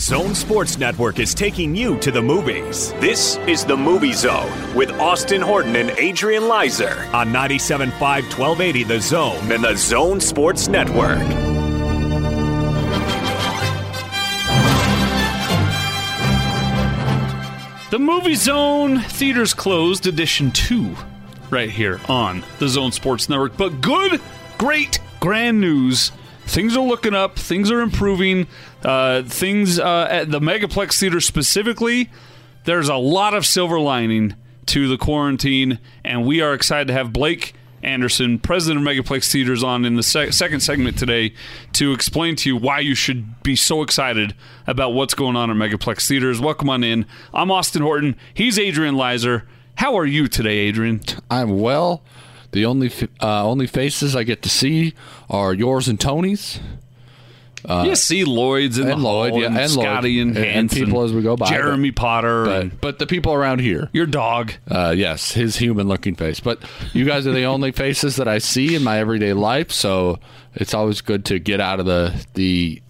Zone Sports Network is taking you to the movies. This is the Movie Zone with Austin Horton and Adrian Leiser on 97.5 1280 The Zone and the Zone Sports Network. The Movie Zone Theaters Closed Edition 2 right here on the Zone Sports Network. But good, great, grand news. Things are looking up, things are improving. Uh, things uh, at the Megaplex Theater specifically, there's a lot of silver lining to the quarantine, and we are excited to have Blake Andersen, president of Megaplex Theaters, on in the sec- second segment today to explain to you why you should be so excited about what's going on at Megaplex Theaters. Welcome on in. I'm Austin Horton. He's Adrian Leiser. How are you today, Adrian? I'm well. The only uh, only faces I get to see are yours and Tony's. You see Lloyd's in Uh, and the Lloyd, yeah, and, and Lloyd, Scotty and, and- and people as we go by, Jeremy Potter, and But but the people around here, your dog. uh, yes, his human looking face. But you guys are the only faces that I see in my everyday life, so it's always good to get out of the the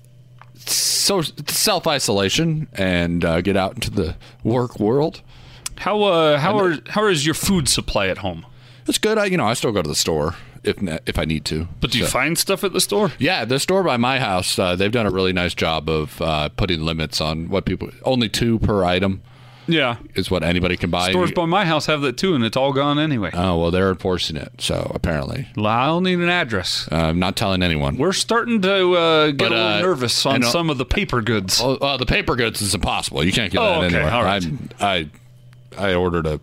so self isolation and uh, get out into the work world. How uh, how are how is your food supply at home? It's good. I you know I still go to the store if if I need to. But do you So- find stuff at the store? Yeah, the store by my house, uh, they've done a really nice job of uh, putting limits on what people. Only two per item Yeah. is what anybody can buy. Stores by my house have that too, and it's all gone anyway. oh well, they're enforcing it. So apparently, I'll need an address. uh, I'm not telling anyone. We're starting to uh, get But, a little uh, nervous on uh, some of the paper goods. Oh, uh, the paper goods is impossible. You can't get Oh, that okay, anywhere. all right. I, I I ordered a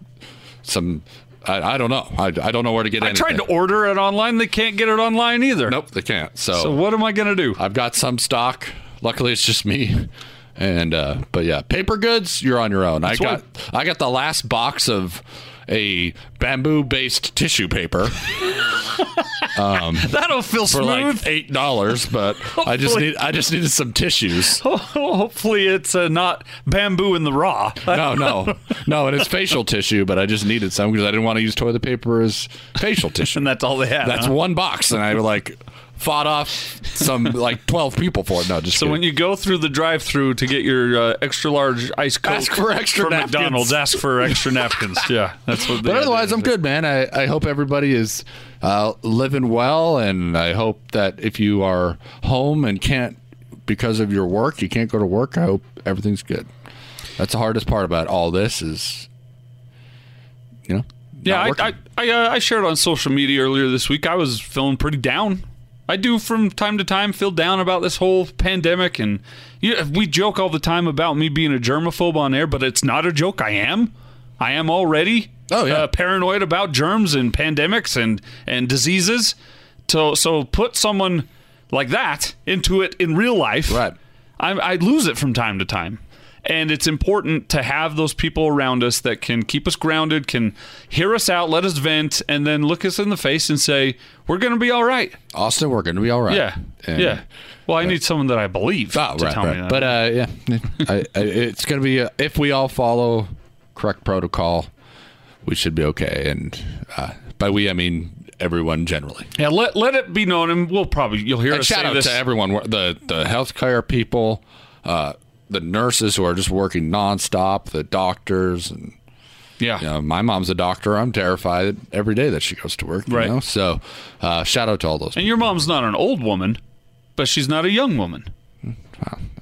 some. I, I don't know. I, I don't know where to get it. I anything. tried to order it online. They can't get it online either. Nope, they can't. So, So what am I going to do? I've got some stock. Luckily, it's just me. And uh, but yeah, paper goods, you're on your own. I got I got the last box of a bamboo based tissue paper That'll feel for smooth. like eight dollars, but I just need I just needed some tissues. Hopefully, it's uh, not bamboo in the raw. No, no, no, and it's facial tissue, but I just needed some because I didn't want to use toilet paper as facial tissue. and that's all they have. That's huh? one box, and I was like fought off some like twelve people for it. No, just So kidding. when you go through the drive-through to get your uh, extra large ice coke Ask for extra from napkins. McDonald's, ask for extra napkins. Yeah, that's what. They But otherwise, I'm good, man. I, I hope everybody is uh, living well, and I hope that if you are home and can't, because of your work, you can't go to work, I hope everything's good. That's the hardest part about all this is, you know. Yeah, I. I, I, uh, I shared on social media earlier this week. I was feeling pretty down. I do from time to time feel down about this whole pandemic, and you we joke all the time about me being a germaphobe on air, but it's not a joke. I am. I am already. Oh, yeah. uh, paranoid about germs and pandemics and and diseases. So so put someone like that into it in real life. Right. I, I lose it from time to time. And it's important to have those people around us that can keep us grounded, can hear us out, let us vent, and then look us in the face and say, we're going to be all right. Austin, we're going to be all right. Yeah. And- yeah. Well, I need someone that I believe Oh, to right, tell me that. But uh, yeah, I, I, it's going to be uh if we all follow correct protocol, we should be okay. And uh, by we, I mean everyone generally. yeah, let, let it be known, and we'll probably, you'll hear And us shout say out this. to everyone, the the healthcare people, uh, the nurses who are just working nonstop, the doctors, and yeah. you know, my mom's a doctor. I'm terrified every day that she goes to work. You Right. know? So, uh, shout out to all those. And your mom's not an old woman, but she's not a young woman.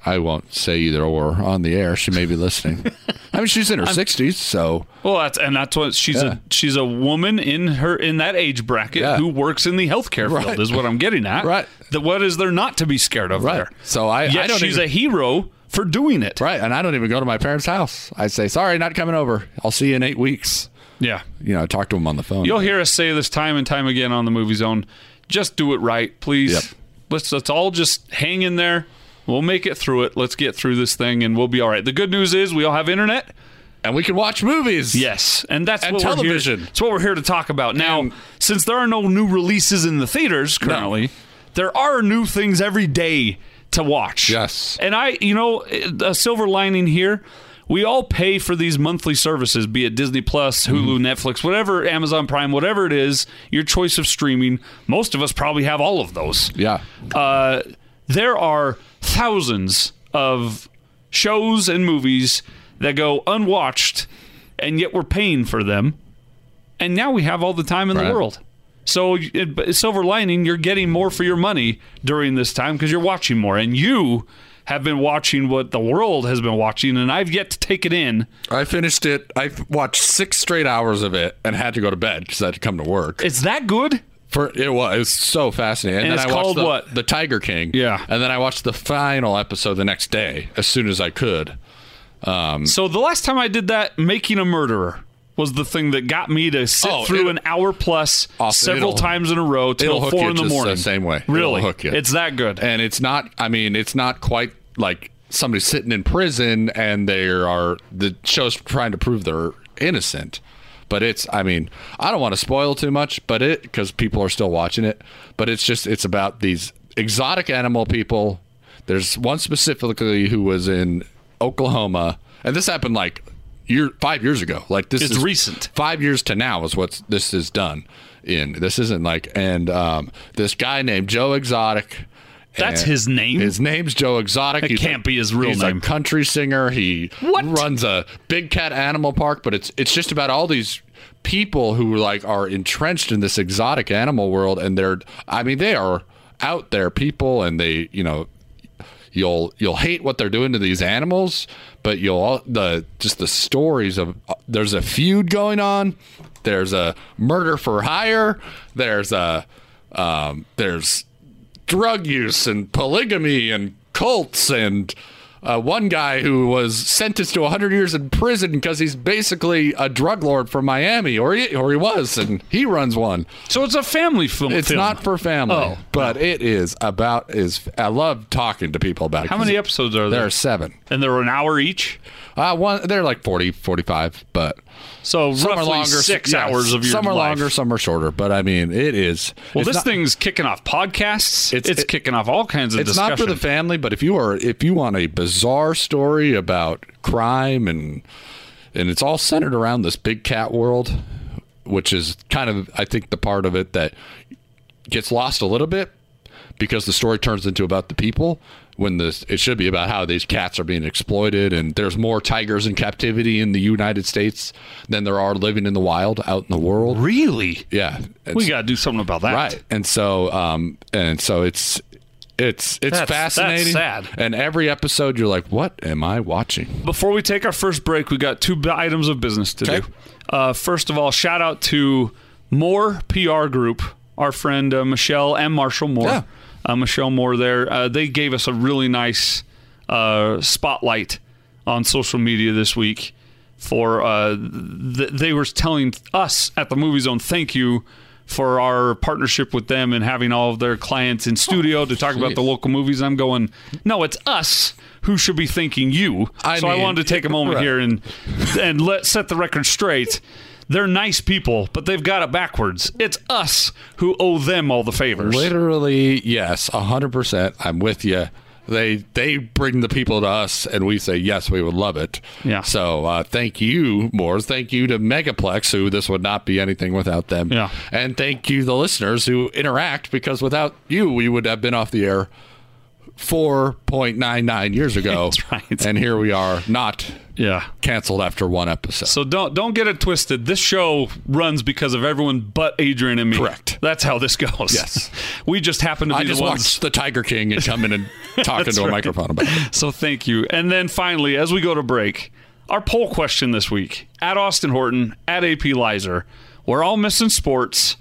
I won't say either or on the air. She may be listening. I mean, she's in her 60s, so Well, that's and that's what she's Yeah. a she's a woman in her in that age bracket Yeah. who works in the healthcare Right. field is what I'm getting at. Right. That what is there not to be scared of right. there? So I, Yet I don't she's even, a hero for doing it. right, and I don't even go to my parents' house. I say, sorry, not coming over. I'll see you in eight weeks. Yeah. You know, I talk to them on the phone. You'll hear us say this time and time again on the movie zone. Just do it right, please. Yep. Let's let's all just hang in there. We'll make it through it. Let's get through this thing and we'll be all right. The good news is we all have internet. and we can watch movies. Yes, and that's And what television. We're here, that's what we're here to talk about. Now, And- since there are no new releases in the theaters currently, there are new things every day to watch. Yes. and I, you know, a silver lining here. We all pay for these monthly services, be it Disney Plus, Hulu, Mm-hmm. Netflix, whatever, Amazon Prime, whatever it is, your choice of streaming. Most of us probably have all of those Yeah. uh, there are thousands of shows and movies that go unwatched, and yet we're paying for them. And now we have all the time in Right. the world. So, it, silver lining, you're getting more for your money during this time because you're watching more. And you have been watching what the world has been watching, and I've yet to take it in. I finished it. I watched six straight hours of it and had to go to bed because I had to come to work. It's that good? For it was, it was so fascinating. And then it's I watched the, what? The Tiger King. Yeah. And then I watched the final episode the next day as soon as I could. Um, so the last time I did that, making a murderer was the thing that got me to sit Oh, through an hour plus several times in a row till four in the just the morning. same way. It'll Really, hook you. It's that good. And it's not. I mean, it's not quite like somebody sitting in prison and they are the show's trying to prove they're innocent. But it's. I mean, I don't want to spoil too much, but it because people are still watching it. But it's just. It's about these exotic animal people. There's one specifically who was in Oklahoma, and this happened like year five years ago. Like this It's is recent. Five years to now is what this is done in. This isn't like and um, this guy named Joe Exotic. That's his name? His name's Joe Exotic. That can't be his real he's name. a country singer. He What? runs a big cat animal park, but it's it's just about all these people who like are entrenched in this exotic animal world, and they're I mean they are out there people, and they you know you'll you'll hate what they're doing to these animals, but you'll the just the stories of there's a feud going on, there's a murder for hire, there's a um, there's drug use and polygamy and cults and uh, one guy who was sentenced to 100 years in prison because he's basically a drug lord from Miami, or he, or he was, and he runs one. so it's a family film. It's film. not for family, Oh, but it is about is. I love talking to people about it. How many episodes are There there? are seven. and they're an hour each. Uh, one they're like 40, 45, but So some roughly are longer. six yeah, hours of your Some are life. longer, some are shorter. But I mean, it is. Well, this not- thing's kicking off podcasts. It's, It's- it- kicking off all kinds of it's discussion. not for the family but if you are if you want a bizarre story about crime and and it's all centered around this big cat world which is kind of i think the part of it that gets lost a little bit because the story turns into about the people when this it should be about how these cats are being exploited and there's more tigers in captivity in the united states than there are living in the wild out in the world really. yeah We got to do something about that. right and so um and so it's it's it's That's- that's fascinating sad. and every episode you're like what am i watching Before we take our first break, we got two items of business to Okay. do. Uh, first of all, shout out to Moore PR Group, our friend uh, Michelle and Marshall Moore. Yeah. Uh, Michelle Moore there. Uh, they gave us a really nice uh, spotlight on social media this week for uh, th- they were telling us at the movie zone thank you for our partnership with them and having all of their clients in studio to talk about the local movies i'm going no it's us who should be thanking you I so i wanted to take a moment right. here and and let set the record straight they're nice people but they've got it backwards. It's us who owe them all the favors. Literally yes 100% i'm with you they they bring the people to us and we say yes we would love it. Yeah. so uh, thank you Moores. thank you to megaplex who this would not be anything without them. Yeah. and thank you the listeners who interact because without you we would have been off the air 4.99 years ago That's right. and here we are not yeah canceled after one episode So don't don't get it twisted. This show runs because of everyone but Adrian and me. Correct. That's how this goes. Yes. We just happen to be I just the ones. watched the Tiger King and come in and talk into to a microphone about it. So thank you. And then finally, as we go to break, our poll question this week at Austin Horton, at AP Leiser. We're all missing sports.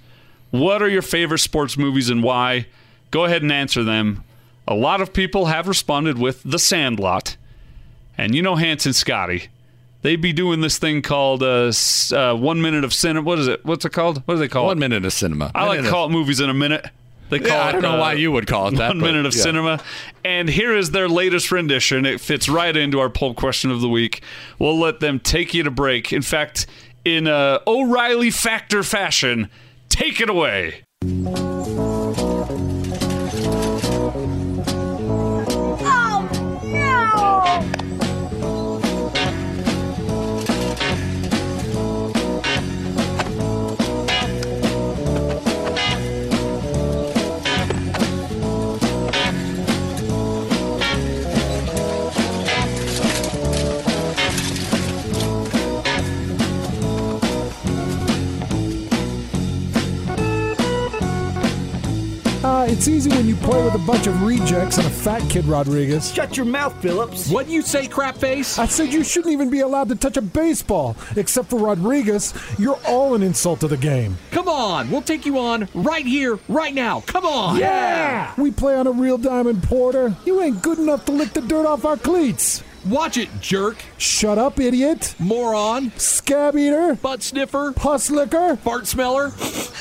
What are your favorite sports movies and why? Go ahead and answer them. A lot of people have responded with The Sandlot. And you know Hanson Scotty. They'd be doing this thing called uh, uh, One Minute of Cinema. What is it? What's it called? What do they call One it? One Minute of cinema. I like to call it movies in a minute. They call Yeah, I don't know uh, why you would call it that. one but minute of yeah. cinema. And here is their latest rendition. It fits right into our poll question of the week. We'll let them take you to break. In fact, in a O'Reilly Factor fashion, take it away. Play with a bunch of rejects and a fat kid, Rodriguez. Shut your mouth, Phillips. What do you say, crap face? I said you shouldn't even be allowed to touch a baseball. Except for Rodriguez, you're all an insult to the game. Come on, we'll take you on right here, right now. Come on. Yeah! We play on a real diamond, Porter. You ain't good enough to lick the dirt off our cleats. Watch it, jerk. Shut up, idiot. Moron. Scab eater. Butt sniffer. Puss licker. Fart smeller.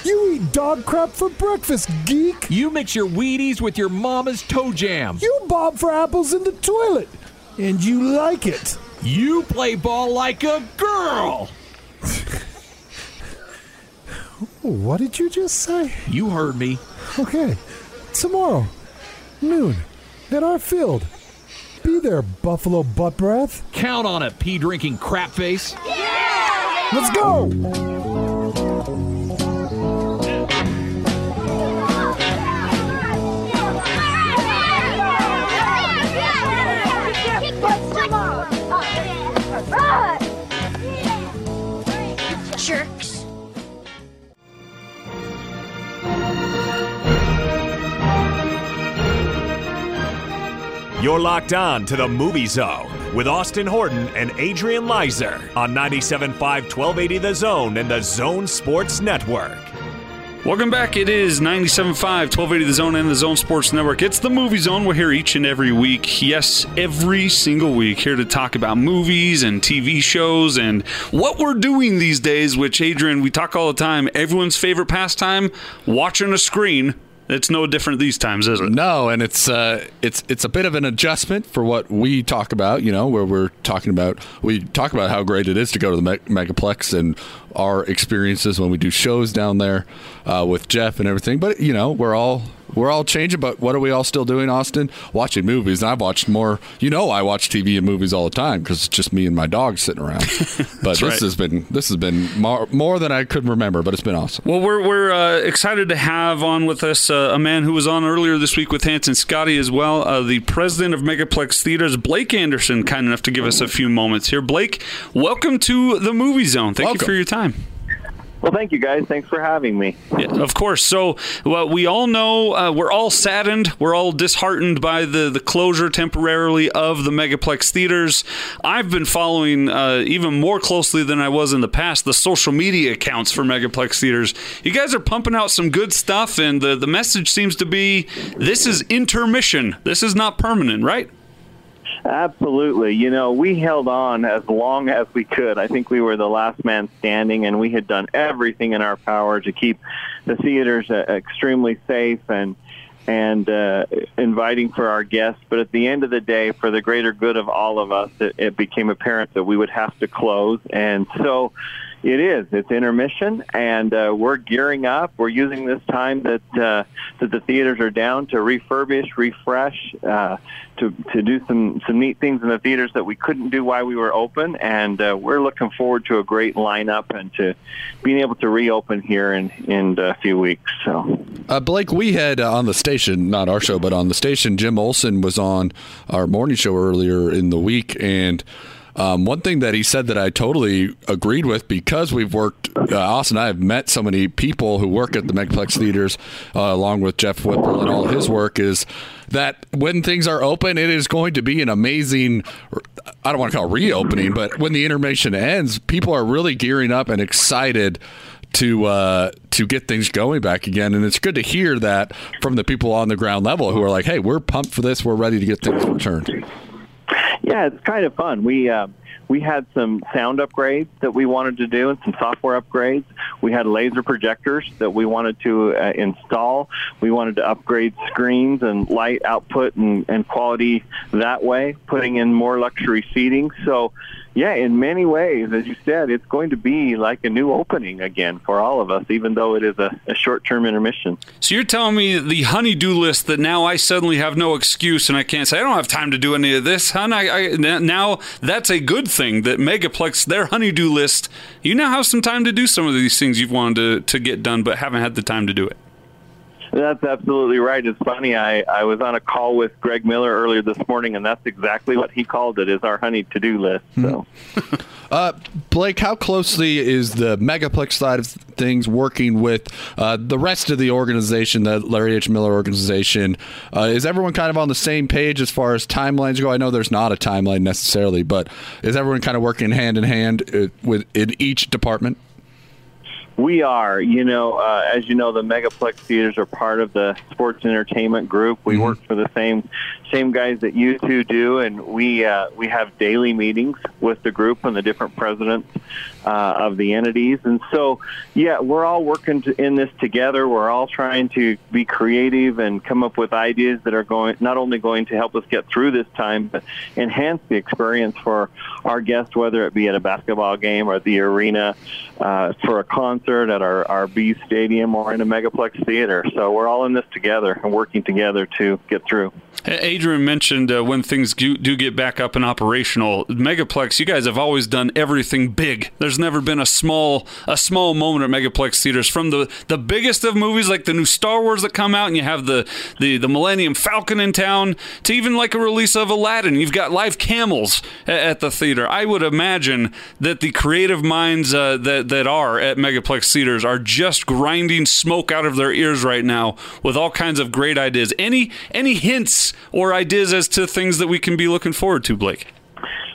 You eat dog crap for breakfast, geek. You mix your Wheaties with your mama's toe jam. You bob for apples in the toilet. And you like it. You play ball like a girl. What did you just say? You heard me. Okay. Tomorrow, noon, at our field. Be there, Buffalo Butt Breath. Count on it, pee drinking crap face. Yeah! Let's go! You're locked on to the Movie Zone with Austin Horton and Adrian Leiser on 97.5 1280 The Zone and the Zone Sports Network. Welcome back. It is 97.5, 1280 The Zone and the Zone Sports Network. It's the Movie Zone. We're here each and every week. Yes, every single week. Here to talk about movies and TV shows and what we're doing these days, which, Adrian, we talk all the time. Everyone's favorite pastime watching a screen. It's no different these times, is it? No, and it's uh, it's it's a bit of an adjustment for what we talk about. You know, where we're talking about we talk about how great it is to go to the me- megaplex and our experiences when we do shows down there uh, with Jeff and everything. But you know, we're all we're all changing. But what are we all still doing, Austin? Watching movies. And I've watched more. You know, I watch TV and movies all the time because it's just me and my dog sitting around. But this right. has been this has been more, more than I could remember. But it's been awesome. Well, we're we're uh, excited to have on with us uh, a man who was on earlier this week with Hanson Scotty as well, uh, the president of Megaplex Theaters, Blake Andersen, kind enough to give us a few moments here. Blake, welcome to the Movie Zone. Thank you for your time. Well, thank you guys. Thanks for having me. Yeah, of course. So, well, we all know uh, we're all saddened. We're all disheartened by the, the closure temporarily of the Megaplex theaters. I've been following uh, even more closely than I was in the past the social media accounts for Megaplex theaters. You guys are pumping out some good stuff, and the, the message seems to be this is intermission. This is not permanent, right? Absolutely. You know, we held on as long as we could. I think we were the last man standing, and we had done everything in our power to keep the theaters uh, extremely safe and and uh, inviting for our guests. But at the end of the day, for the greater good of all of us, it, it became apparent that we would have to close. And so it is. It's intermission, and uh, we're gearing up. We're using this time that uh, that the theaters are down to refurbish, refresh, uh, to to do some some neat things in the theaters that we couldn't do while we were open. And uh, we're looking forward to a great lineup and to being able to reopen here in in a few weeks. So. Uh, Blake, we had uh, on the station, not our show, but on the station, Jim Olson was on our morning show earlier in the week. And um, one thing that he said that I totally agreed with because we've worked, uh, Austin and I have met so many people who work at the Megaplex Theaters, uh, along with Jeff Whipple and all his work, is that when things are open, it is going to be an amazing, I don't want to call reopening, but when the intermission ends, people are really gearing up and excited to uh, to get things going back again. And it's good to hear that from the people on the ground level who are like, "Hey, we're pumped for this. We're ready to get things returned." Yeah, it's kind of fun. We uh, we had some sound upgrades that we wanted to do and some software upgrades. We had laser projectors that we wanted to uh, install. We wanted to upgrade screens and light output and, and quality that way, putting in more luxury seating. So, yeah, in many ways, as you said, it's going to be like a new opening again for all of us, even though it is a, a short-term intermission. So you're telling me the honeydew list that now I suddenly have no excuse and I can't say I don't have time to do any of this, hun. I, I now that's a good thing that Megaplex their honeydew list. You now have some time to do some of these things you've wanted to, to get done but haven't had the time to do it. That's absolutely right. It's funny. I, I was on a call with Greg Miller earlier this morning, and that's exactly what he called it: is our honey to do list. So, Uh, Blake, how closely is the Megaplex side of things working with uh, the rest of the organization, the Larry H. Miller organization? Uh, is everyone kind of on the same page as far as timelines go? I know there's not a timeline necessarily, but is everyone kind of working hand in hand uh, with in each department? We are, you know, uh, as you know, the Megaplex theaters are part of the sports entertainment group. We work for the same same guys that you two do, and we uh, we have daily meetings with the group and the different presidents uh, of the entities. And so, yeah, we're all working to, in this together. We're all trying to be creative and come up with ideas that are going not only going to help us get through this time, but enhance the experience for our guests, whether it be at a basketball game or at the arena, uh, for a concert at our, our B Stadium or in a Megaplex theater. So we're all in this together and working together to get through. Adrian mentioned uh, when things do, do get back up and operational. Megaplex, you guys have always done everything big. There's never been a small a small moment at Megaplex theaters. From the, the biggest of movies like the new Star Wars that come out, and you have the, the the Millennium Falcon in town, to even like a release of Aladdin. You've got live camels at, at the theater. I would imagine that the creative minds uh, that that are at Megaplex theaters are just grinding smoke out of their ears right now with all kinds of great ideas. Any any hints or ideas as to things that we can be looking forward to, Blake?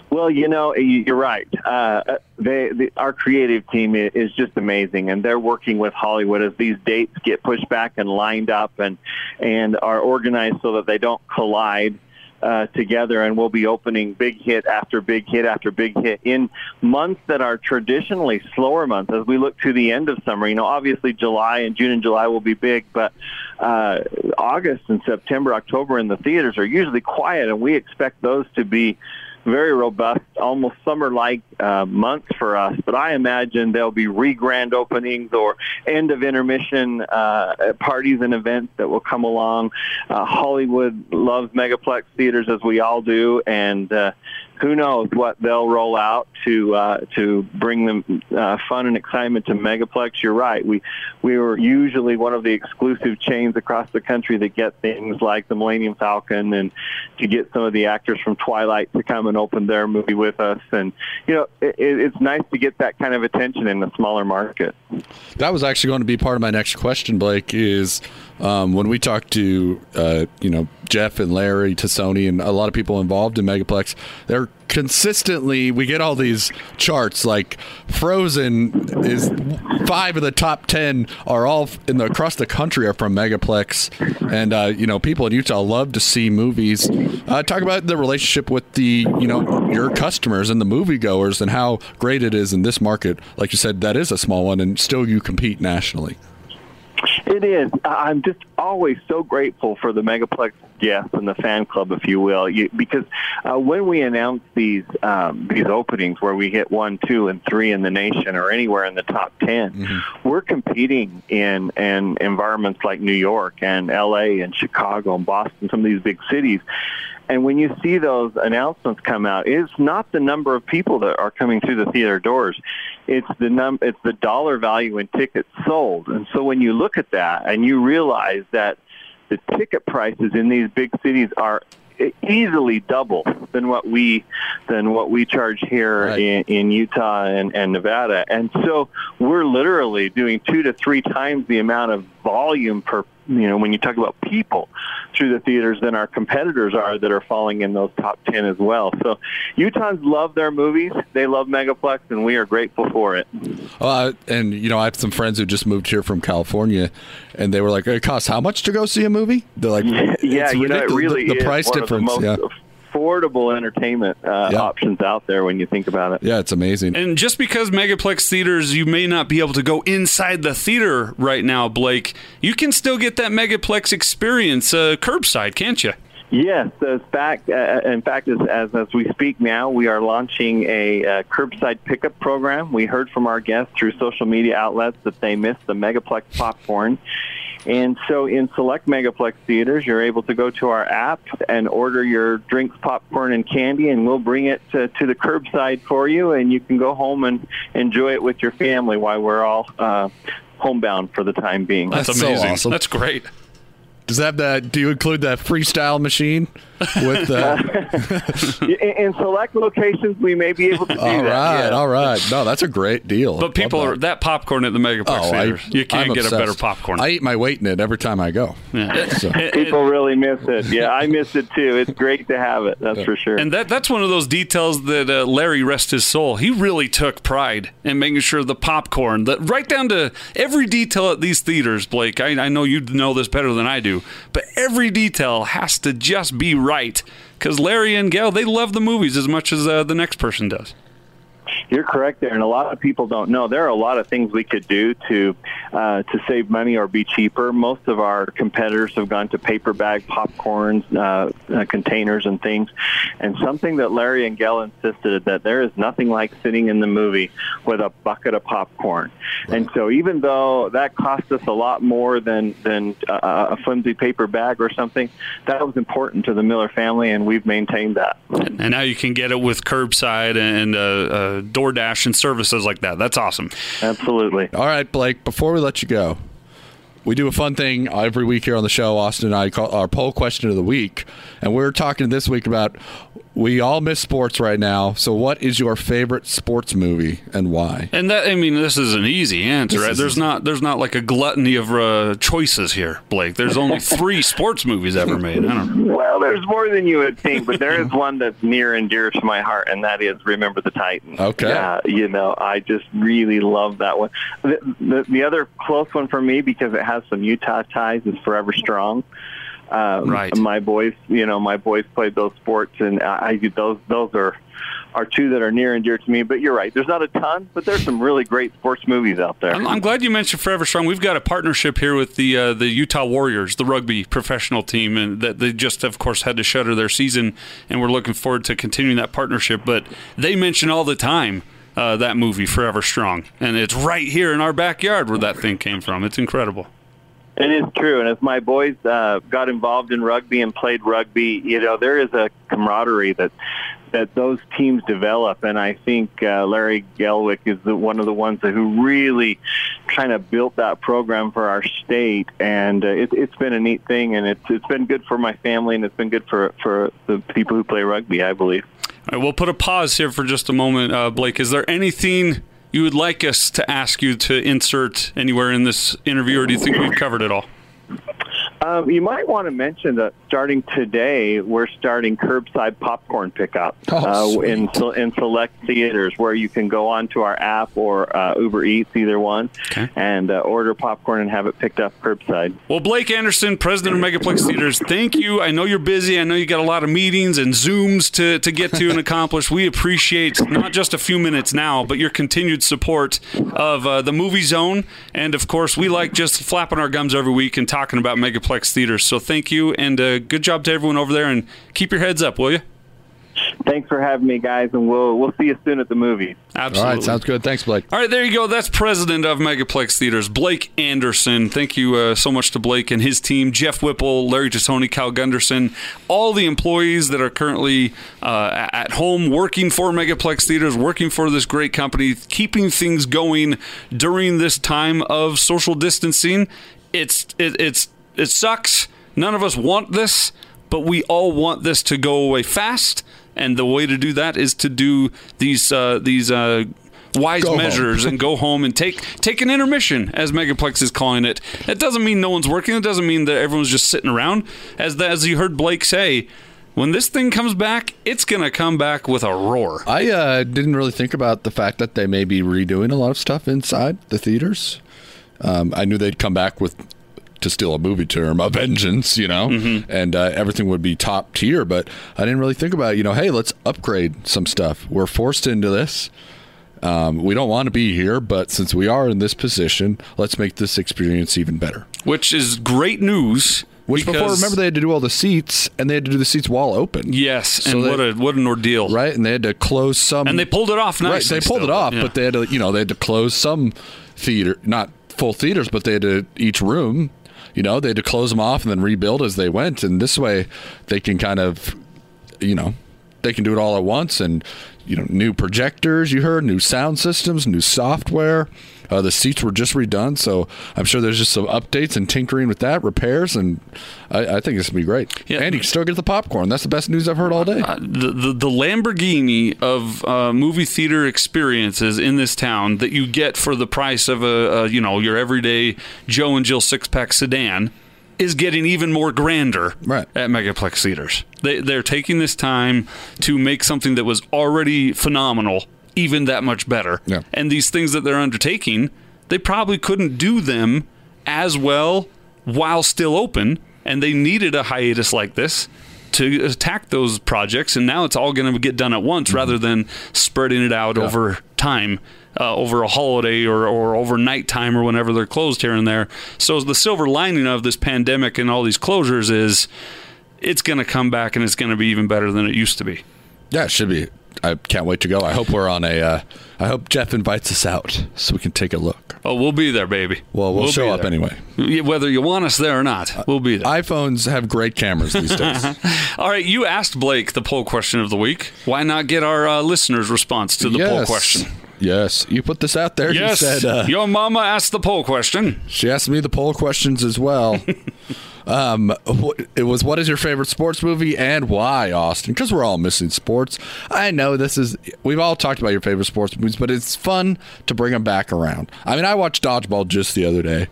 Well, you know, you're right. Uh, they, the, our creative team is just amazing, and they're working with Hollywood as these dates get pushed back and lined up, and and are organized so that they don't collide. Uh, together, and we'll be opening big hit after big hit after big hit in months that are traditionally slower months. As we look to the end of summer, you know, obviously July and June and July will be big, but uh, August and September, October in the theaters are usually quiet, and we expect those to be very robust, almost summer-like uh, months for us. But I imagine there'll be re-grand openings or end of intermission uh, parties and events that will come along. Uh, Hollywood loves megaplex theaters as we all do, and uh, who knows what they'll roll out to uh, to bring them uh, fun and excitement to Megaplex. You're right. We we were usually one of the exclusive chains across the country that get things like the Millennium Falcon and to get some of the actors from Twilight to come and open their movie with us. And you know, it, it's nice to get that kind of attention in a smaller market. That was actually going to be part of my next question, Blake. Is um, when we talked to uh, you know Jeff and Larry Tassoni, and a lot of people involved in Megaplex, they're consistently we get all these charts like Frozen is five of the top ten are all in the across the country are from Megaplex, and uh, you know people in Utah love to see movies. Uh, talk about the relationship with the you know your customers and the moviegoers and how great it is in this market. Like you said, that is a small one, and still you compete nationally. It is. I'm just always so grateful for the Megaplex guests and the fan club, if you will, you, because uh, when we announce these um, these openings where we hit one, two, and three in the nation or anywhere in the top 10 mm-hmm. we're competing in in environments like New York and L.A. and Chicago and Boston, some of these big cities. And when you see those announcements come out, it's not the number of people that are coming through the theater doors. It's the num it's the dollar value in tickets sold. And so when you look at that and you realize that the ticket prices in these big cities are easily double than what we than what we charge here right. in, in Utah and, and Nevada. And so we're literally doing two to three times the amount of volume per you know, when you talk about people through the theaters than our competitors are that are falling in those top 10 as well. So Utahns love their movies. They love Megaplex, and we are grateful for it. Uh, and, you know, I have some friends who just moved here from California, and they were like, it costs how much to go see a movie? They're like, yeah, you know, it really the, the price difference. yeah affordable entertainment uh, Yeah. options out there when you think about it. Yeah, it's amazing. And just because Megaplex theaters, you may not be able to go inside the theater right now, Blake, you can still get that Megaplex experience uh, curbside, can't you? Yes, as fact, uh, in fact, as, as as we speak now, we are launching a uh, curbside pickup program. We heard from our guests through social media outlets that they missed the Megaplex popcorn. And so in select Megaplex theaters, you're able to go to our app and order your drinks, popcorn, and candy, and we'll bring it to, to the curbside for you, and you can go home and enjoy it with your family while we're all uh, homebound for the time being. That's, That's so amazing. awesome. That's great. Does that have that? Do you include that freestyle machine with the? in, in select locations, we may be able to do all that. right, yeah. all right. No, that's a great deal. But people Love are that popcorn at the Megaplex Oh, I, theaters. you can't I'm get a better popcorn. I eat my weight in it every time I go. Yeah. So- And- and- People really miss it. Yeah, I miss it too. It's great to have it. That's for sure. And that that's one of those details that uh, Larry rest his soul. He really took pride in making sure the popcorn, that right down to every detail at these theaters, Blake. I, I know you know this better than I do, but every detail has to just be right because Larry and Gail they love the movies as much as uh, the next person does. You're correct there, and a lot of people don't know. There are a lot of things we could do to uh, to save money or be cheaper. Most of our competitors have gone to paper bag popcorns, uh, uh, containers, and things. And something that Larry and Gail insisted that there is nothing like sitting in the movie with a bucket of popcorn. And so, even though that cost us a lot more than than uh, a flimsy paper bag or something, that was important to the Miller family, and we've maintained that. And now you can get it with curbside and uh, DoorDash and services like that. That's awesome. Absolutely. All right, Blake, before we let you go, we do a fun thing every week here on the show. Austin and I call our poll question of the week. And we're talking this week about we all miss sports right now. So, what is your favorite sports movie and why? And that I mean, this is an easy answer. This Right? There's easy. not there's not like a gluttony of uh, choices here, Blake. There's only three sports movies ever made. I don't know. Well, there's more than you would think, but there is one that's near and dear to my heart, and that is Remember the Titans. Okay. Yeah, you know, I just really love that one. The, the, the other close one for me, because it has some Utah ties, is Forever Strong. Um, Right. My boys, you know, my boys played those sports, and I, I those those are are two that are near and dear to me. But you're right, there's not a ton, but there's some really great sports movies out there. I'm, I'm glad you mentioned Forever Strong. We've got a partnership here with the uh, the Utah Warriors, the rugby professional team, and that they just, of course, had to shutter their season, and we're looking forward to continuing that partnership. But they mention all the time uh, that movie, Forever Strong, and it's right here in our backyard where that thing came from. It's incredible. It is true, and as my boys uh, got involved in rugby and played rugby, you know there is a camaraderie that that those teams develop, and I think uh, Larry Gelwix is the, one of the ones who really kind of built that program for our state, and uh, it, it's been a neat thing, and it's it's been good for my family, and it's been good for for the people who play rugby, I believe. All right, we'll put a pause here for just a moment, uh, Blake. Is there anything you would like us to ask you to insert anywhere in this interview, or do you think we've covered it all? Um, you might want to mention that starting today, we're starting curbside popcorn pickup Oh, uh, in in select theaters, where you can go onto our app or uh, Uber Eats, either one, Okay. and uh, order popcorn and have it picked up curbside. Well, Blake Andersen, president of Megaplex Theaters, thank you. I know you're busy. I know you got a lot of meetings and Zooms to, to get to and accomplish. We appreciate not just a few minutes now, but your continued support of uh, the Movie Zone. And, of course, we like just flapping our gums every week and talking about Megaplex Theaters. So thank you, and uh, good job to everyone over there. And keep your heads up, will you? Thanks for having me, guys, and we'll we'll see you soon at the movie. Absolutely. All right, sounds good. Thanks, Blake. All right, there you go. That's president of Megaplex Theaters, Blake Andersen. Thank you uh, so much to Blake and his team, Jeff Whipple, Larry Tassoni, Cal Gunderson, all the employees that are currently uh, at home working for Megaplex Theaters, working for this great company, keeping things going during this time of social distancing. It's it, it's it sucks. None of us want this, but we all want this to go away fast. And the way to do that is to do these uh, these uh, wise Go measures and go home and take take an intermission, as Megaplex is calling it. That doesn't mean no one's working. It doesn't mean that everyone's just sitting around. As the, as you heard Blake say, when this thing comes back, it's gonna come back with a roar. I uh, didn't really think about the fact that they may be redoing a lot of stuff inside the theaters. Um, I knew they'd come back with, to steal a movie term, a vengeance, you know, and uh, everything would be top tier. But I didn't really think about, you know, hey, let's upgrade some stuff. We're forced into this. Um, we don't want to be here, but since we are in this position, let's make this experience even better. which is great news. Which before, remember, they had to do all the seats, and they had to do the seats wall open. yes, So and they- what a what an ordeal, right? And they had to close some, And they pulled it off Right, they pulled it off, Yeah. but they had to, you know, they had to close some theater, not full theaters, but they had to each room, you know, they had to close them off and then rebuild as they went, and this way they can kind of, you know, they can do it all at once and you know new projectors. You heard new sound systems, new software. Uh, the seats were just redone, so I'm sure there's just some updates and tinkering with that, repairs, and I, I think this will be great. Yeah. And you can still get the popcorn. That's the best news I've heard all day. Uh, the, the the Lamborghini of uh, movie theater experiences in this town that you get for the price of a, a you know your everyday Joe and Jill six pack sedan is getting even more grander Right. at Megaplex theaters. They they're taking this time to make something that was already phenomenal even that much better. Yeah. And these things that they're undertaking, they probably couldn't do them as well while still open, and they needed a hiatus like this to attack those projects. And now it's all going to get done at once rather than spreading it out over time. Uh, over a holiday or, or overnight time or whenever they're closed here and there. So the silver lining of this pandemic and all these closures is it's going to come back and it's going to be even better than it used to be. Yeah, it should be. I can't wait to go. I hope we're on a. Uh, I hope Jeff invites us out so we can take a look. Oh, we'll be there, baby. Well, we'll, show up there. anyway. Whether you want us there or not, we'll be there. iPhones have great cameras these days. All right, you asked Blake the poll question of the week. Why not get our uh, listeners' response to the poll question? Yes, you put this out there. Yes, You said uh, your mama asked the poll question. she asked me the poll questions as well. um, it was what is your favorite sports movie and why, Austin? Because we're all missing sports. I know this is. We've all talked about your favorite sports movies, but it's fun to bring them back around. I mean, I watched Dodgeball just the other day.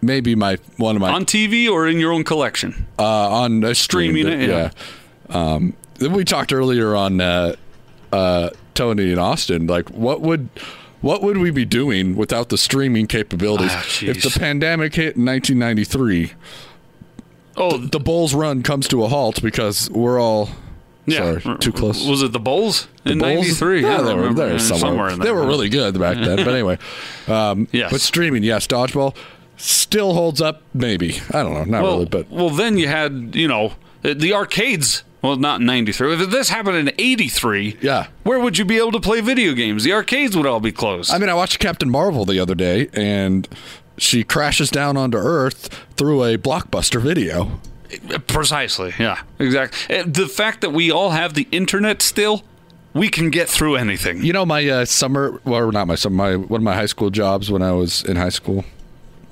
Maybe my one of my On TV or in your own collection? uh, on a Streaming stream, it, yeah. Um, then we talked earlier on uh, uh, Tony and Austin. Like, what would what would we be doing without the streaming capabilities? Ah, if the pandemic hit in 1993, Oh, the Bulls run comes to a halt because we're all. yeah. Sorry, too close. Was it the Bulls The in Bulls? '93? Yeah, I they were there Uh, somewhere. in They were really good back then. But anyway, um, Yes. But streaming, yes, dodgeball still holds up. Maybe I don't know, not well, really, but well, then you had you know the arcades. Well, not in '93. If this happened in '83, Yeah. where would you be able to play video games? The arcades would all be closed. I mean, I watched Captain Marvel the other day, and she crashes down onto Earth through a blockbuster video. Precisely. Yeah. Exactly. Uh, The fact that we all have the internet still, we can get through anything. You know, my uh, summer, well, not my summer, my one of my high school jobs when I was in high school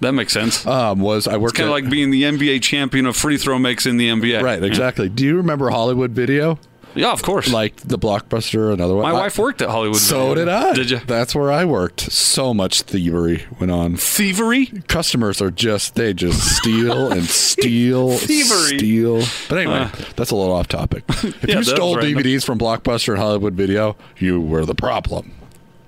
That makes sense. um, was I worked kind of like being the NBA champion of free throw makes in the NBA. right, exactly. Do you remember Hollywood Video? Yeah, of course. Like the blockbuster, another one. my I- wife worked at Hollywood. Video So Video. did I. Did you? That's where I worked. So much thievery went on. Thievery? Customers are just they just steal and steal, Thievery. steal. But anyway, that's a little off topic. If Yeah, you stole random. DVDs from Blockbuster and Hollywood Video, you were the problem.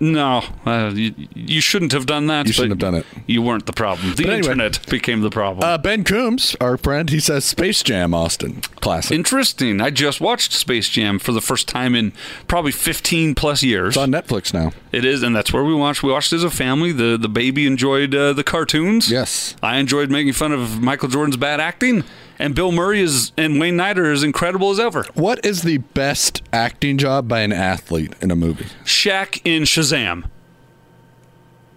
No, uh, you, you shouldn't have done that. You shouldn't have done it. You weren't the problem. The anyway. internet became the problem. Uh, ben Coombs, our friend, he says Space Jam, Austin, classic. Interesting. I just watched Space Jam for the first time in probably 15 plus years. it's on Netflix now. It is, and that's where we watched. We watched as a family. The the baby enjoyed uh, the cartoons. Yes. I enjoyed making fun of Michael Jordan's bad acting, and Bill Murray is and Wayne Snyder are as incredible as ever. What is the best acting job by an athlete in a movie? Shaq in Shazam,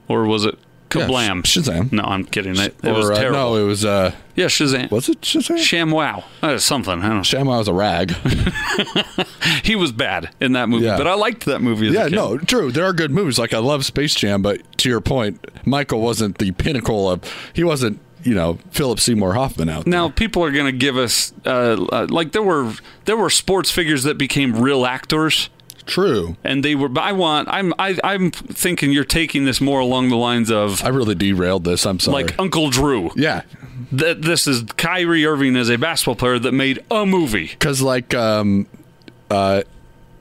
or was it Yeah, Kablam? Sh- Shazam. No, I'm kidding. It, it or, was uh, terrible. no, it was uh, yeah, Shazam. was it Shazam? ShamWow. Uh, something. I don't know. Shamwow was a rag. He was bad in that movie, Yeah. but I liked that movie. As yeah, a kid. no, true. There are good movies. Like I love Space Jam, but to your point, Michael wasn't the pinnacle of. He wasn't, you know, Philip Seymour Hoffman out. there. Now people are going to give us uh, uh, like there were there were sports figures that became real actors. True. and they were. but I want. I'm. I, I'm thinking you're taking this more along the lines of I really derailed this. I'm sorry. like Uncle Drew. yeah, That this is Kyrie Irving as a basketball player that made a movie. because like, um, uh,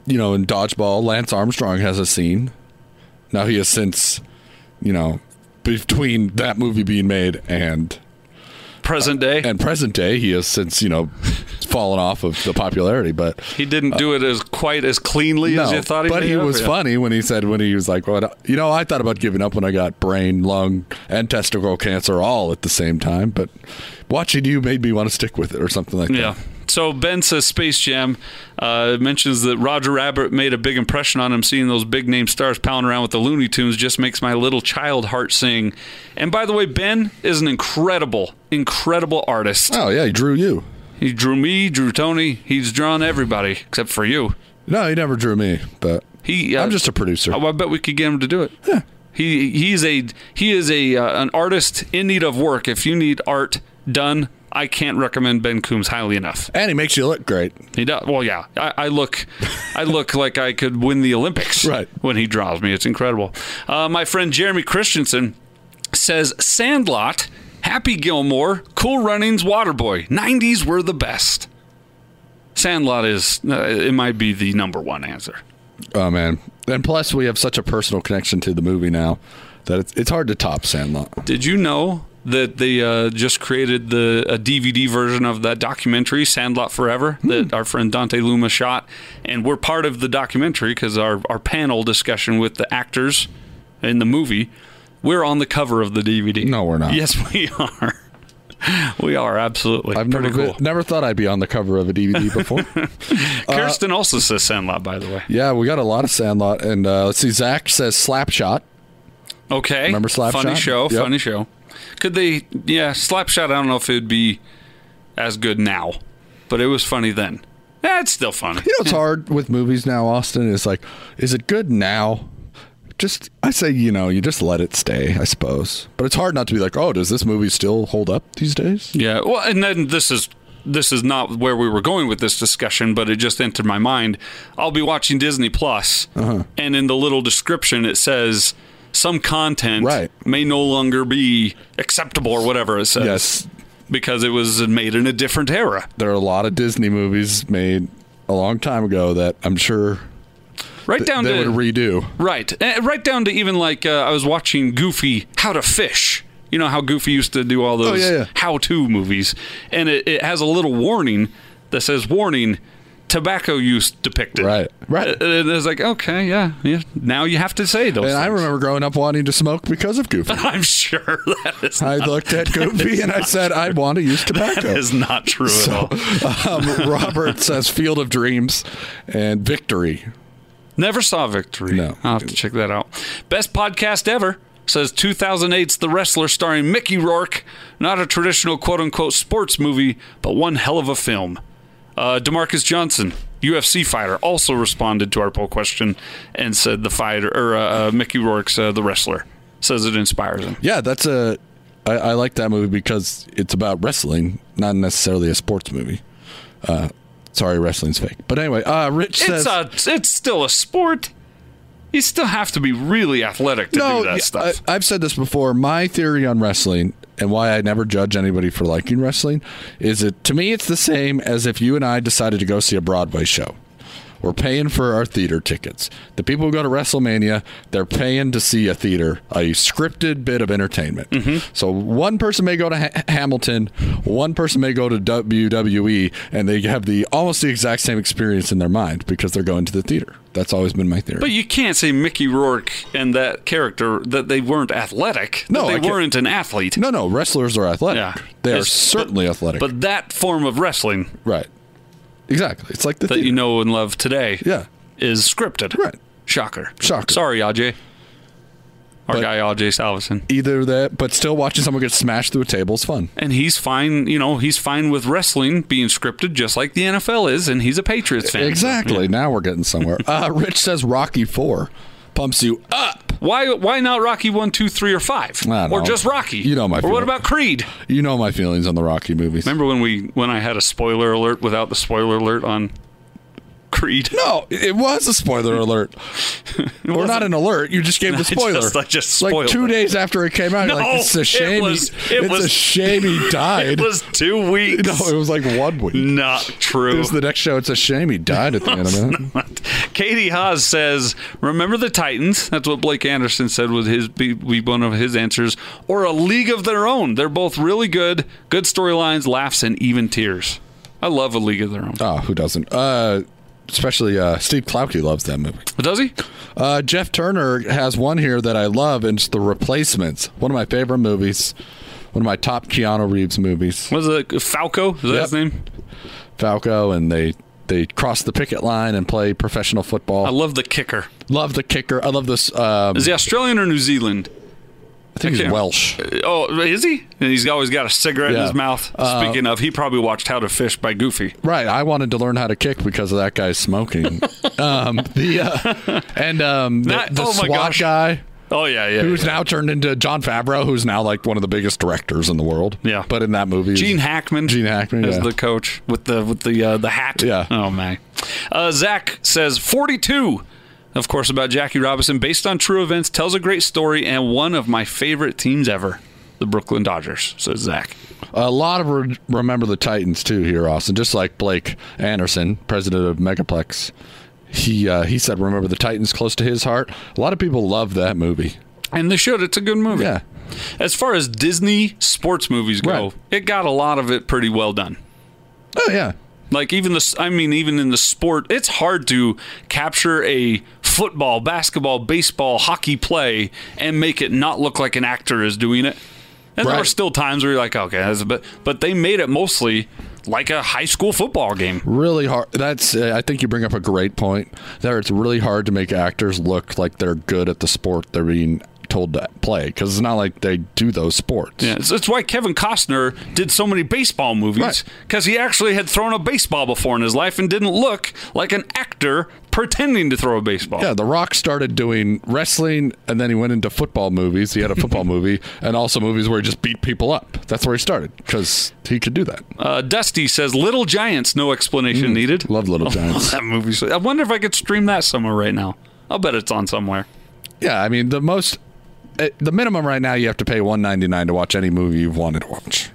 you know, in dodgeball, Lance Armstrong has a scene. Now he has since, you know, between that movie being made and Present day, and present day, he has since you know fallen off of the popularity. But he didn't do it as quite as cleanly as you thought he did. but he was Yeah. funny when he said when he was like, "Well, you know, I thought about giving up when I got brain, lung, and testicle cancer all at the same time, but watching you made me want to stick with it or something like that. Yeah. that." So Ben says Space Jam uh, mentions that Roger Rabbit made a big impression on him. Seeing those big name stars pounding around with the Looney Tunes just makes my little child heart sing. And by the way, Ben is an incredible, incredible artist. Oh yeah, he drew you. He drew me, drew Tony. He's drawn everybody except for you. No, he never drew me, but He. Uh, I'm just a producer. Oh, I bet we could get him to do it. Yeah. He he's a he is a uh, an artist in need of work. If you need art done, I can't recommend Ben Coombs highly enough. and he makes you look great. He does. Well, yeah. I, I look, I look like I could win the Olympics. Right. When he draws me, it's incredible. Uh, my friend Jeremy Christensen says Sandlot, Happy Gilmore, Cool Runnings, Waterboy. '90s were the best. Sandlot is. Uh, it might be the number one answer. Oh man! And plus, we have such a personal connection to the movie now that it's it's hard to top Sandlot. Did you know that they uh, just created the a DVD version of that documentary Sandlot Forever that our friend Dante Luma shot, and we're part of the documentary because our our panel discussion with the actors in the movie, we're on the cover of the DVD. No, we're not. Yes, we are. We are absolutely. I've never been- cool. never thought I'd be on the cover of a DVD before. Kirsten also says Sandlot, by the way. yeah, we got a lot of Sandlot, and uh, let's see. Zach says Slapshot. Okay. Remember Slapshot? Funny show. Yep. Funny show. Could they? Yeah, Slapshot. I don't know if it would be as good now, but it was funny then. Yeah, it's still funny. You know, it's hard with movies now. Austin is like, is it good now? Just I say, you know, you just let it stay, I suppose. But it's hard not to be like, oh, does this movie still hold up these days? Yeah. Well, and then this is this is not where we were going with this discussion, but it just entered my mind. I'll be watching Disney Plus, Uh-huh. and in the little description it says some content Right. may no longer be acceptable or whatever it says. Yes, Because it was made in a different era. there are a lot of Disney movies made a long time ago that I'm sure Right th- down they to would redo. Right. Eh, Right down to even like uh, I was watching Goofy How to Fish. You know how Goofy used to do all those Oh, yeah, yeah. how-to movies, and it, it has a little warning that says "Warning: Tobacco use depicted." Right, right. Uh, And it's like, okay, yeah, yeah. Now you have to say those. And I remember growing up wanting to smoke because of Goofy. I'm sure that is. I looked at Goofy and I said, I want to use tobacco. is not true at all. Um, Robert says Field of Dreams and Victory. Never saw Victory. No. I'll have to check that out. Best podcast ever says 2008's The Wrestler starring Mickey Rourke. Not a traditional quote unquote sports movie, but one hell of a film. Uh, Demarcus Johnson, UFC fighter, also responded to our poll question and said the fighter, or uh, uh, Mickey Rourke's uh, The Wrestler. Says it inspires him. Yeah, that's a. I, I like that movie because it's about wrestling, not necessarily a sports movie. Uh, sorry, wrestling's fake. But anyway, uh, Rich says. It's a, it's still a sport. You still have to be really athletic to do that stuff. I, I've said this before. My theory on wrestling and why I never judge anybody for liking wrestling is it to me it's the same as if you and I decided to go see a Broadway show. We're paying for our theater tickets. The people who go to WrestleMania, they're paying to see a theater, a scripted bit of entertainment. Mm-hmm. So one person may go to ha- Hamilton, one person may go to WWE, and they have the almost the exact same experience in their mind because they're going to the theater. That's always been my theory. But you can't say Mickey Rourke and that character that they weren't athletic. No, they weren't an athlete. No, no, wrestlers are athletic. Yeah. They are certainly but- athletic. But that form of wrestling right. Exactly. It's like the that theater. you know and love today Yeah. is scripted. Right. Shocker. Shocker. Sorry, Aj. Our But- guy Aj Salvesen. Either that, but still watching someone get smashed through a table is fun. And he's fine, you know, he's fine with wrestling being scripted just like the NFL is, and he's a Patriots fan. Exactly. Now we're getting somewhere. uh, Rich says Rocky Four pumps you up. Why why not Rocky one, two, three, or five? Or just Rocky? You know my Or what about Creed? You know my feelings on the Rocky movies. Remember when we when I had a spoiler alert without the spoiler alert on Creed? No, it was a spoiler alert. or not an alert. You just gave the I spoiler. just- I just like two it. days after it came out. No, like, it's a it shame. was- he, it it's a shame he died. It was two weeks. no, it was like one week. not true. It was the next show. It's a shame he died at the end of it. Katie Haas says, "Remember the Titans." That's what Blake Andersen said was his be, be one of his answers. Or a league of their own. They're both really good, good storylines, laughs, and even tears. I love a league of their own. Oh, who doesn't? Uh, especially uh, Steve Klauke loves that movie. Does he? Uh, Jeff Turner has one here that I love, and it's The Replacements. One of my favorite movies. One of my top Keanu Reeves movies. Was it Falco? Is that Yep. his name? Falco, and they they cross the picket line and play professional football. I love the kicker. love the kicker. I love this. Um, Is he Australian or New Zealand? I think he's Welsh. Oh, is he? And he's always got a cigarette in his mouth. Uh, Speaking of, he probably watched How to Fish by Goofy. Right. I wanted to learn how to kick because of that guy smoking. um, the uh, and um, the, That- the oh SWAT gosh. guy Oh yeah, yeah. who's yeah. now turned into Jon Favreau, who's now like one of the biggest directors in the world. Yeah. But in that movie, Gene Hackman. Gene Hackman, as yeah. the coach with the with the uh, the hat. Yeah. Oh my. Uh, Zach says forty two. Of course, about Jackie Robinson, based on true events, tells a great story and one of my favorite teams ever, the Brooklyn Dodgers. Says Zach. A lot of re- remember the Titans too here, Austin. Just like Blake Andersen, president of Megaplex, he uh, he said, "Remember the Titans close to his heart." A lot of people love that movie. And they should. It's a good movie. Yeah. As far as Disney sports movies go, Right. it got a lot of it pretty well done. Oh yeah, Like even the, I mean, even in the sport, it's hard to capture a football, basketball, baseball, hockey play and make it not look like an actor is doing it. And there Right. are still times where you're like, okay, that's a bit, but they made it mostly like a high school football game. really hard. That's uh, I think you bring up a great point. There, it's really hard to make actors look like they're good at the sport they're being told to play because it's not like they do those sports. Yeah, so that's why Kevin Costner did so many baseball movies Right. because he actually had thrown a baseball before in his life and didn't look like an actor pretending to throw a baseball. Yeah, The Rock started doing wrestling, and then he went into football movies. He had a football movie, and also movies where he just beat people up. That's where he started because he could do that. Uh, Dusty says Little Giants, no explanation needed. Mm, Love Little Giants. that movie. I wonder if I could stream that somewhere right now. I'll bet it's on somewhere. Yeah, I mean the most, uh, the minimum right now you have to pay one ninety nine to watch any movie you've wanted to watch,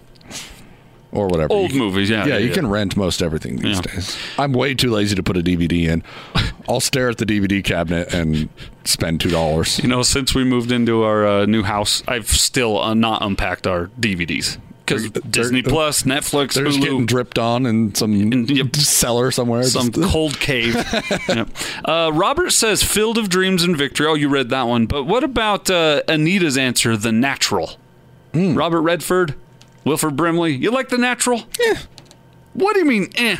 or whatever. Old can- movies, yeah, yeah. you can rent most everything these days. I'm way too lazy to put a DVD in. I'll stare at the DVD cabinet and spend two dollars. You know, since we moved into our uh, new house, I've still uh, not unpacked our DVDs because Disney Plus, Netflix, They're just getting dripped on in some yep. cellar somewhere. some Just- cold cave. Yep. uh, Robert says "Field of Dreams and Victory." Oh, you read that one, but what about uh, Anita's answer, "The Natural"? Hmm. Robert Redford, Wilford Brimley. You like The Natural? Yeah. What do you mean? Eh.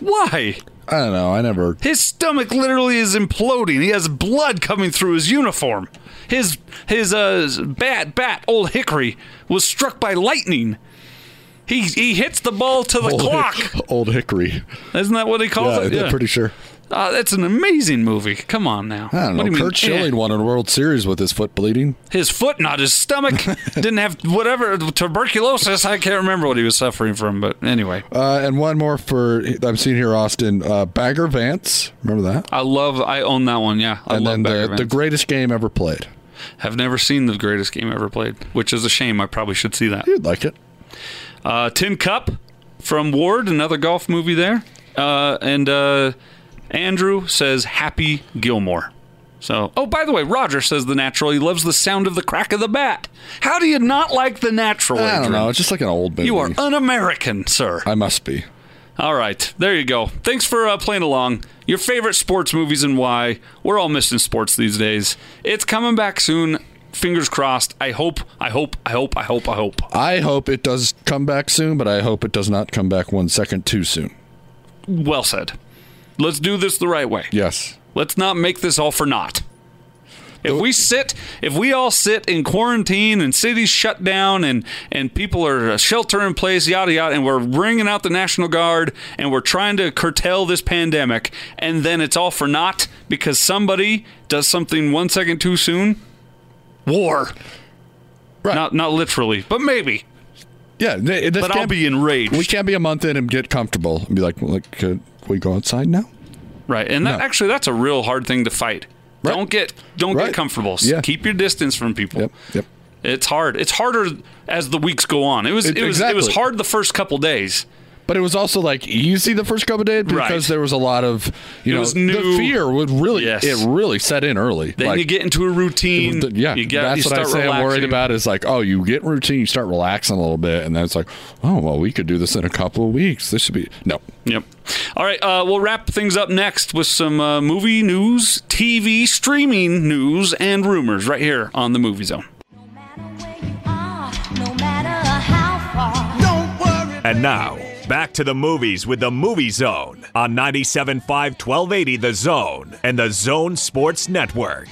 Why? I don't know. I never. His stomach literally is imploding. He has blood coming through his uniform. His his uh bat bat old Hickory was struck by lightning. He he hits the ball to the Old, clock. Old Hickory. Isn't that what he calls Yeah, it? I'm pretty sure. Uh, that's an amazing movie. Come on now. I don't What know. do you mean, Schilling eh? won a World Series with his foot bleeding. His foot, not his stomach. Didn't have whatever tuberculosis. I can't remember what he was suffering from, but anyway. Uh, and one more for I'm seeing here, Austin uh, Bagger Vance. Remember that? I love. I own that one. Yeah, I and love then the, the greatest game ever played. Have never seen the greatest game ever played, which is a shame. I probably should see that. You'd like it. Uh, Tin Cup from Ward, another golf movie there. Uh, and uh, Andrew says Happy Gilmore. So, oh, by the way, Roger says the natural. He loves the sound of the crack of the bat. How do you not like the natural? I don't Adrian? know. It's just like an old movie. You are un-American, sir. I must be. All right, there you go. Thanks for uh, playing along. Your favorite sports movies and why. We're all missing sports these days. It's coming back soon. Fingers crossed. I hope. I hope. I hope. I hope. I hope. I hope it does come back soon, but I hope it does not come back one second too soon. Well said. Let's do this the right way. Yes. Let's not make this all for naught. If we sit, if we all sit in quarantine and cities shut down and and people are uh, shelter in place, yada yada, and we're bringing out the National Guard and we're trying to curtail this pandemic, and then it's all for naught because somebody does something one second too soon. War, Right. not not literally, but maybe. yeah. th- This But I'll be enraged. We can't be a month in and get comfortable and be like, like, could we go outside now? Right, and that, No. actually, that's a real hard thing to fight. Right. Don't get don't Right. get comfortable. Yeah. Keep your distance from people. Yep. Yep. It's hard. It's harder as the weeks go on. It was It- it, was it was hard the first couple days. But it was also like easy the first couple of days because Right. there was a lot of you It know was the fear would really Yes. it really set in early. Then Like, you get into a routine. the- yeah, you get, that's you what I start say. I'm worried about is like, oh, you get routine, you start relaxing a little bit, and then it's like, oh, well, we could do this in a couple of weeks. This should be no. Yep. All right, uh, we'll wrap things up next with some uh, movie news, TV streaming news, and rumors right here on the Movie Zone. No matter how far. And now, back to the movies with the Movie Zone on 97.5 1280 The Zone and the Zone Sports Network.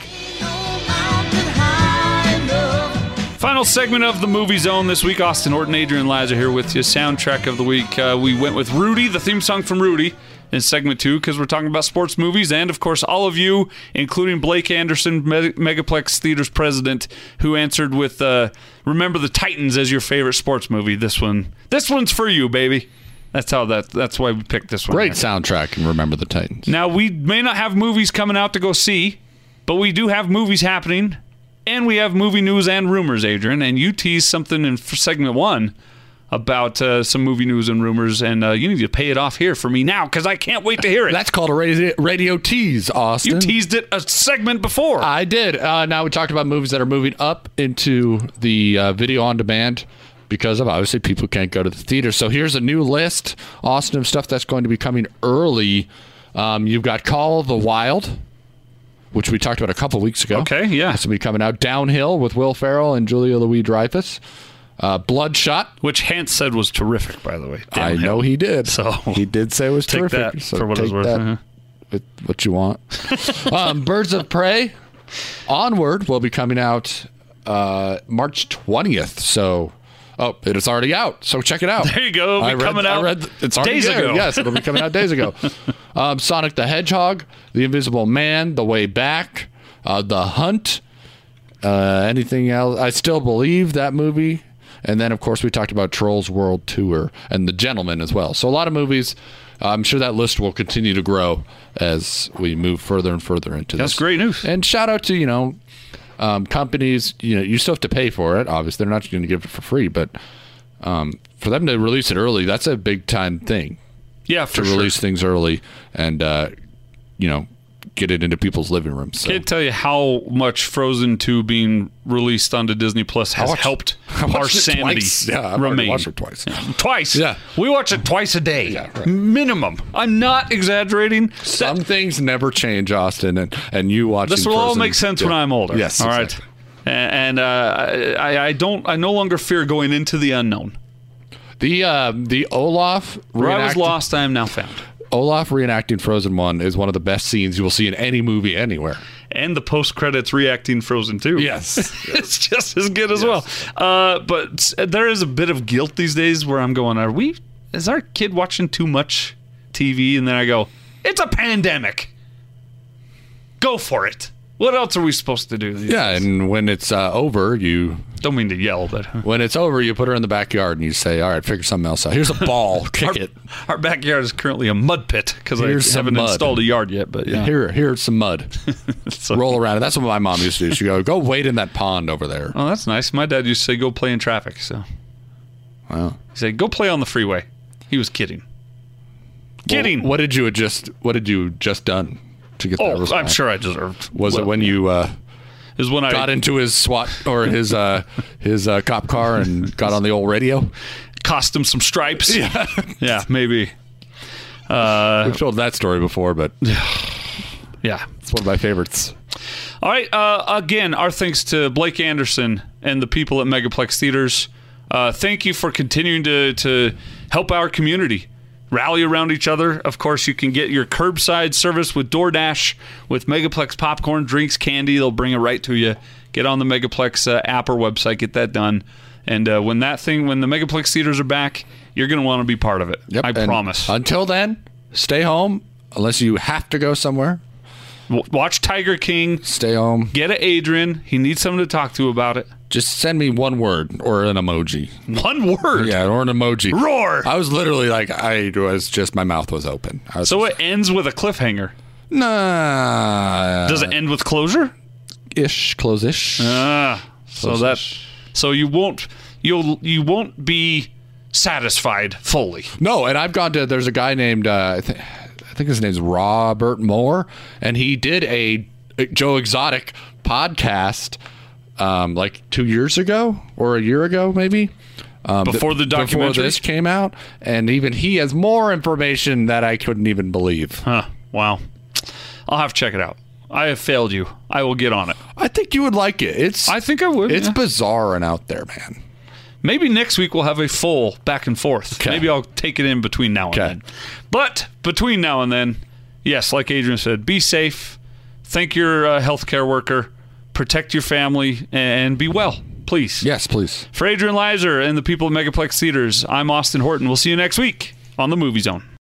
Final segment of the movie zone this week. Austin Horton, Adrian Leiser here with you. Soundtrack of the week. Uh, we went with Rudy, the theme song from Rudy, in segment two because we're talking about sports movies, and of course, all of you, including Blake Andersen, Me- Megaplex Theatres president, who answered with uh, "Remember the Titans" as your favorite sports movie. This one, this one's for you, baby. That's how that. That's why we picked this one. Great here. soundtrack and remember the Titans. Now, we may not have movies coming out to go see, but we do have movies happening, and we have movie news and rumors, Adrian. And you teased something in segment one about uh, some movie news and rumors, and uh, you need to pay it off here for me now because I can't wait to hear it. That's called a radio, radio tease, Austin. you teased it a segment before. I did. Uh, now we talked about movies that are moving up into the uh, video on demand because of obviously people can't go to the theater. So here's a new list, Austin, of stuff that's going to be coming early. Um, you've got Call of the Wild, which we talked about a couple weeks ago. Okay, yeah. That's going to be coming out. Downhill with Will Ferrell and Julia Louis Dreyfus. Uh, Bloodshot. Which Hans said was terrific, by the way. I know he did. So, he did say it was take terrific. that so for what it's worth. Uh-huh. what you want. um, Birds of Prey. Onward will be coming out uh, March 20th. So, oh, it is already out. So check it out. There you go. It'll be I read, coming out I read it's already days there. ago. Yes, it'll be coming out days ago. Um, Sonic the Hedgehog, The Invisible Man, The Way Back, uh, The Hunt. Uh, anything else? I still believe that movie. And then, of course, we talked about Trolls World Tour and The Gentleman as well. So a lot of movies. I'm sure that list will continue to grow as we move further and further into That's this. That's great news. And shout out to you know um, companies. You know, you still have to pay for it. Obviously, they're not going to give it for free, but um, for them to release it early, that's a big time thing Yeah, to sure. release things early and uh, you know get it into people's living rooms. So. Can't tell you how much Frozen 2 being released onto Disney Plus has watched- helped our sanity twice. Yeah, remain. watched it twice. Twice. Yeah. We watch it twice a day. Yeah, right. Minimum. I'm not exaggerating. Some things never change, Austin, and and you watch. This will all make sense when I'm older. Yes, All right. exactly. And, and uh, I, I don't. I no longer fear going into the unknown. The uh, the Olaf Where I was lost, I am now found. Olaf reenacting Frozen One is one of the best scenes you will see in any movie anywhere. And the post credits reacting Frozen 2. Yes. it's just as good as well. Uh, but there is a bit of guilt these days where I'm going, are we, is our kid watching too much TV? And then I go, it's a pandemic. Go for it. What else are we supposed to do? Yeah, days? and when it's uh, over, you Don't mean to yell, but when it's over, you put her in the backyard and you say, "All right, figure something else out. Here's a ball, kick it. our backyard is currently a mud pit because I haven't mud. installed a yard yet. But yeah, Here, here's some mud. So- Roll around. it. That's what my mom used to do. She go, go wait in that pond over there. Oh, that's nice. My dad used to say, "Go play in traffic." So Wow. he said, "Go play on the freeway." He was kidding. Kidding. What did you just? What did you just done to get that oh, I'm sure I deserved. Was it when you uh, Is when I got into his SWAT or his uh, his uh, cop car and got on the old radio? cost him some stripes. Yeah, yeah, maybe. Uh, We've told that story before, but Yeah. it's one of my favorites. All right. Uh, again, our thanks to Blake Andersen and the people at Megaplex Theatres. Uh, thank you for continuing to to help our community rally around each other. Of course, you can get your curbside service with DoorDash with Megaplex popcorn, drinks, candy. They'll bring it right to you. Get on the Megaplex uh, app or website. Get that done. And uh, when that thing, when the Megaplex theaters are back, you're going to want to be part of it. I promise. Until then, stay home unless you have to go somewhere. W- Watch Tiger King. Stay home. Get at Adrian. He needs someone to talk to about it. Just send me one word or an emoji. One word. Yeah, or an emoji. Roar. I was literally like, I was just, my mouth was open. Was So it ends with a cliffhanger. nah. Does it end with closure? ish, close ish? Ah, so that so you won't you'll you won't be satisfied fully. No, and I've gone to. There's a guy named uh, I, th- I think his name's Robert Moore, and he did a Joe Exotic podcast um, like two years ago or a year ago, maybe. Um, Before the Before documentary? this came out, and even he has more information that I couldn't even believe. Huh. Wow. I'll have to check it out. I have failed you. I will get on it. I think you would like it. It's I think I would. it's yeah. bizarre and out there, man. Maybe next week we'll have a full back and forth. Okay. Maybe I'll take it in between now and Okay. then. But between now and then, yes, like Adrian said, be safe. Thank your uh, healthcare worker. Protect your family and be well. please. Yes, please. For Adrian Leiser and the people of Megaplex Theatres, I'm Austin Horton. We'll see you next week on the Movie Zone.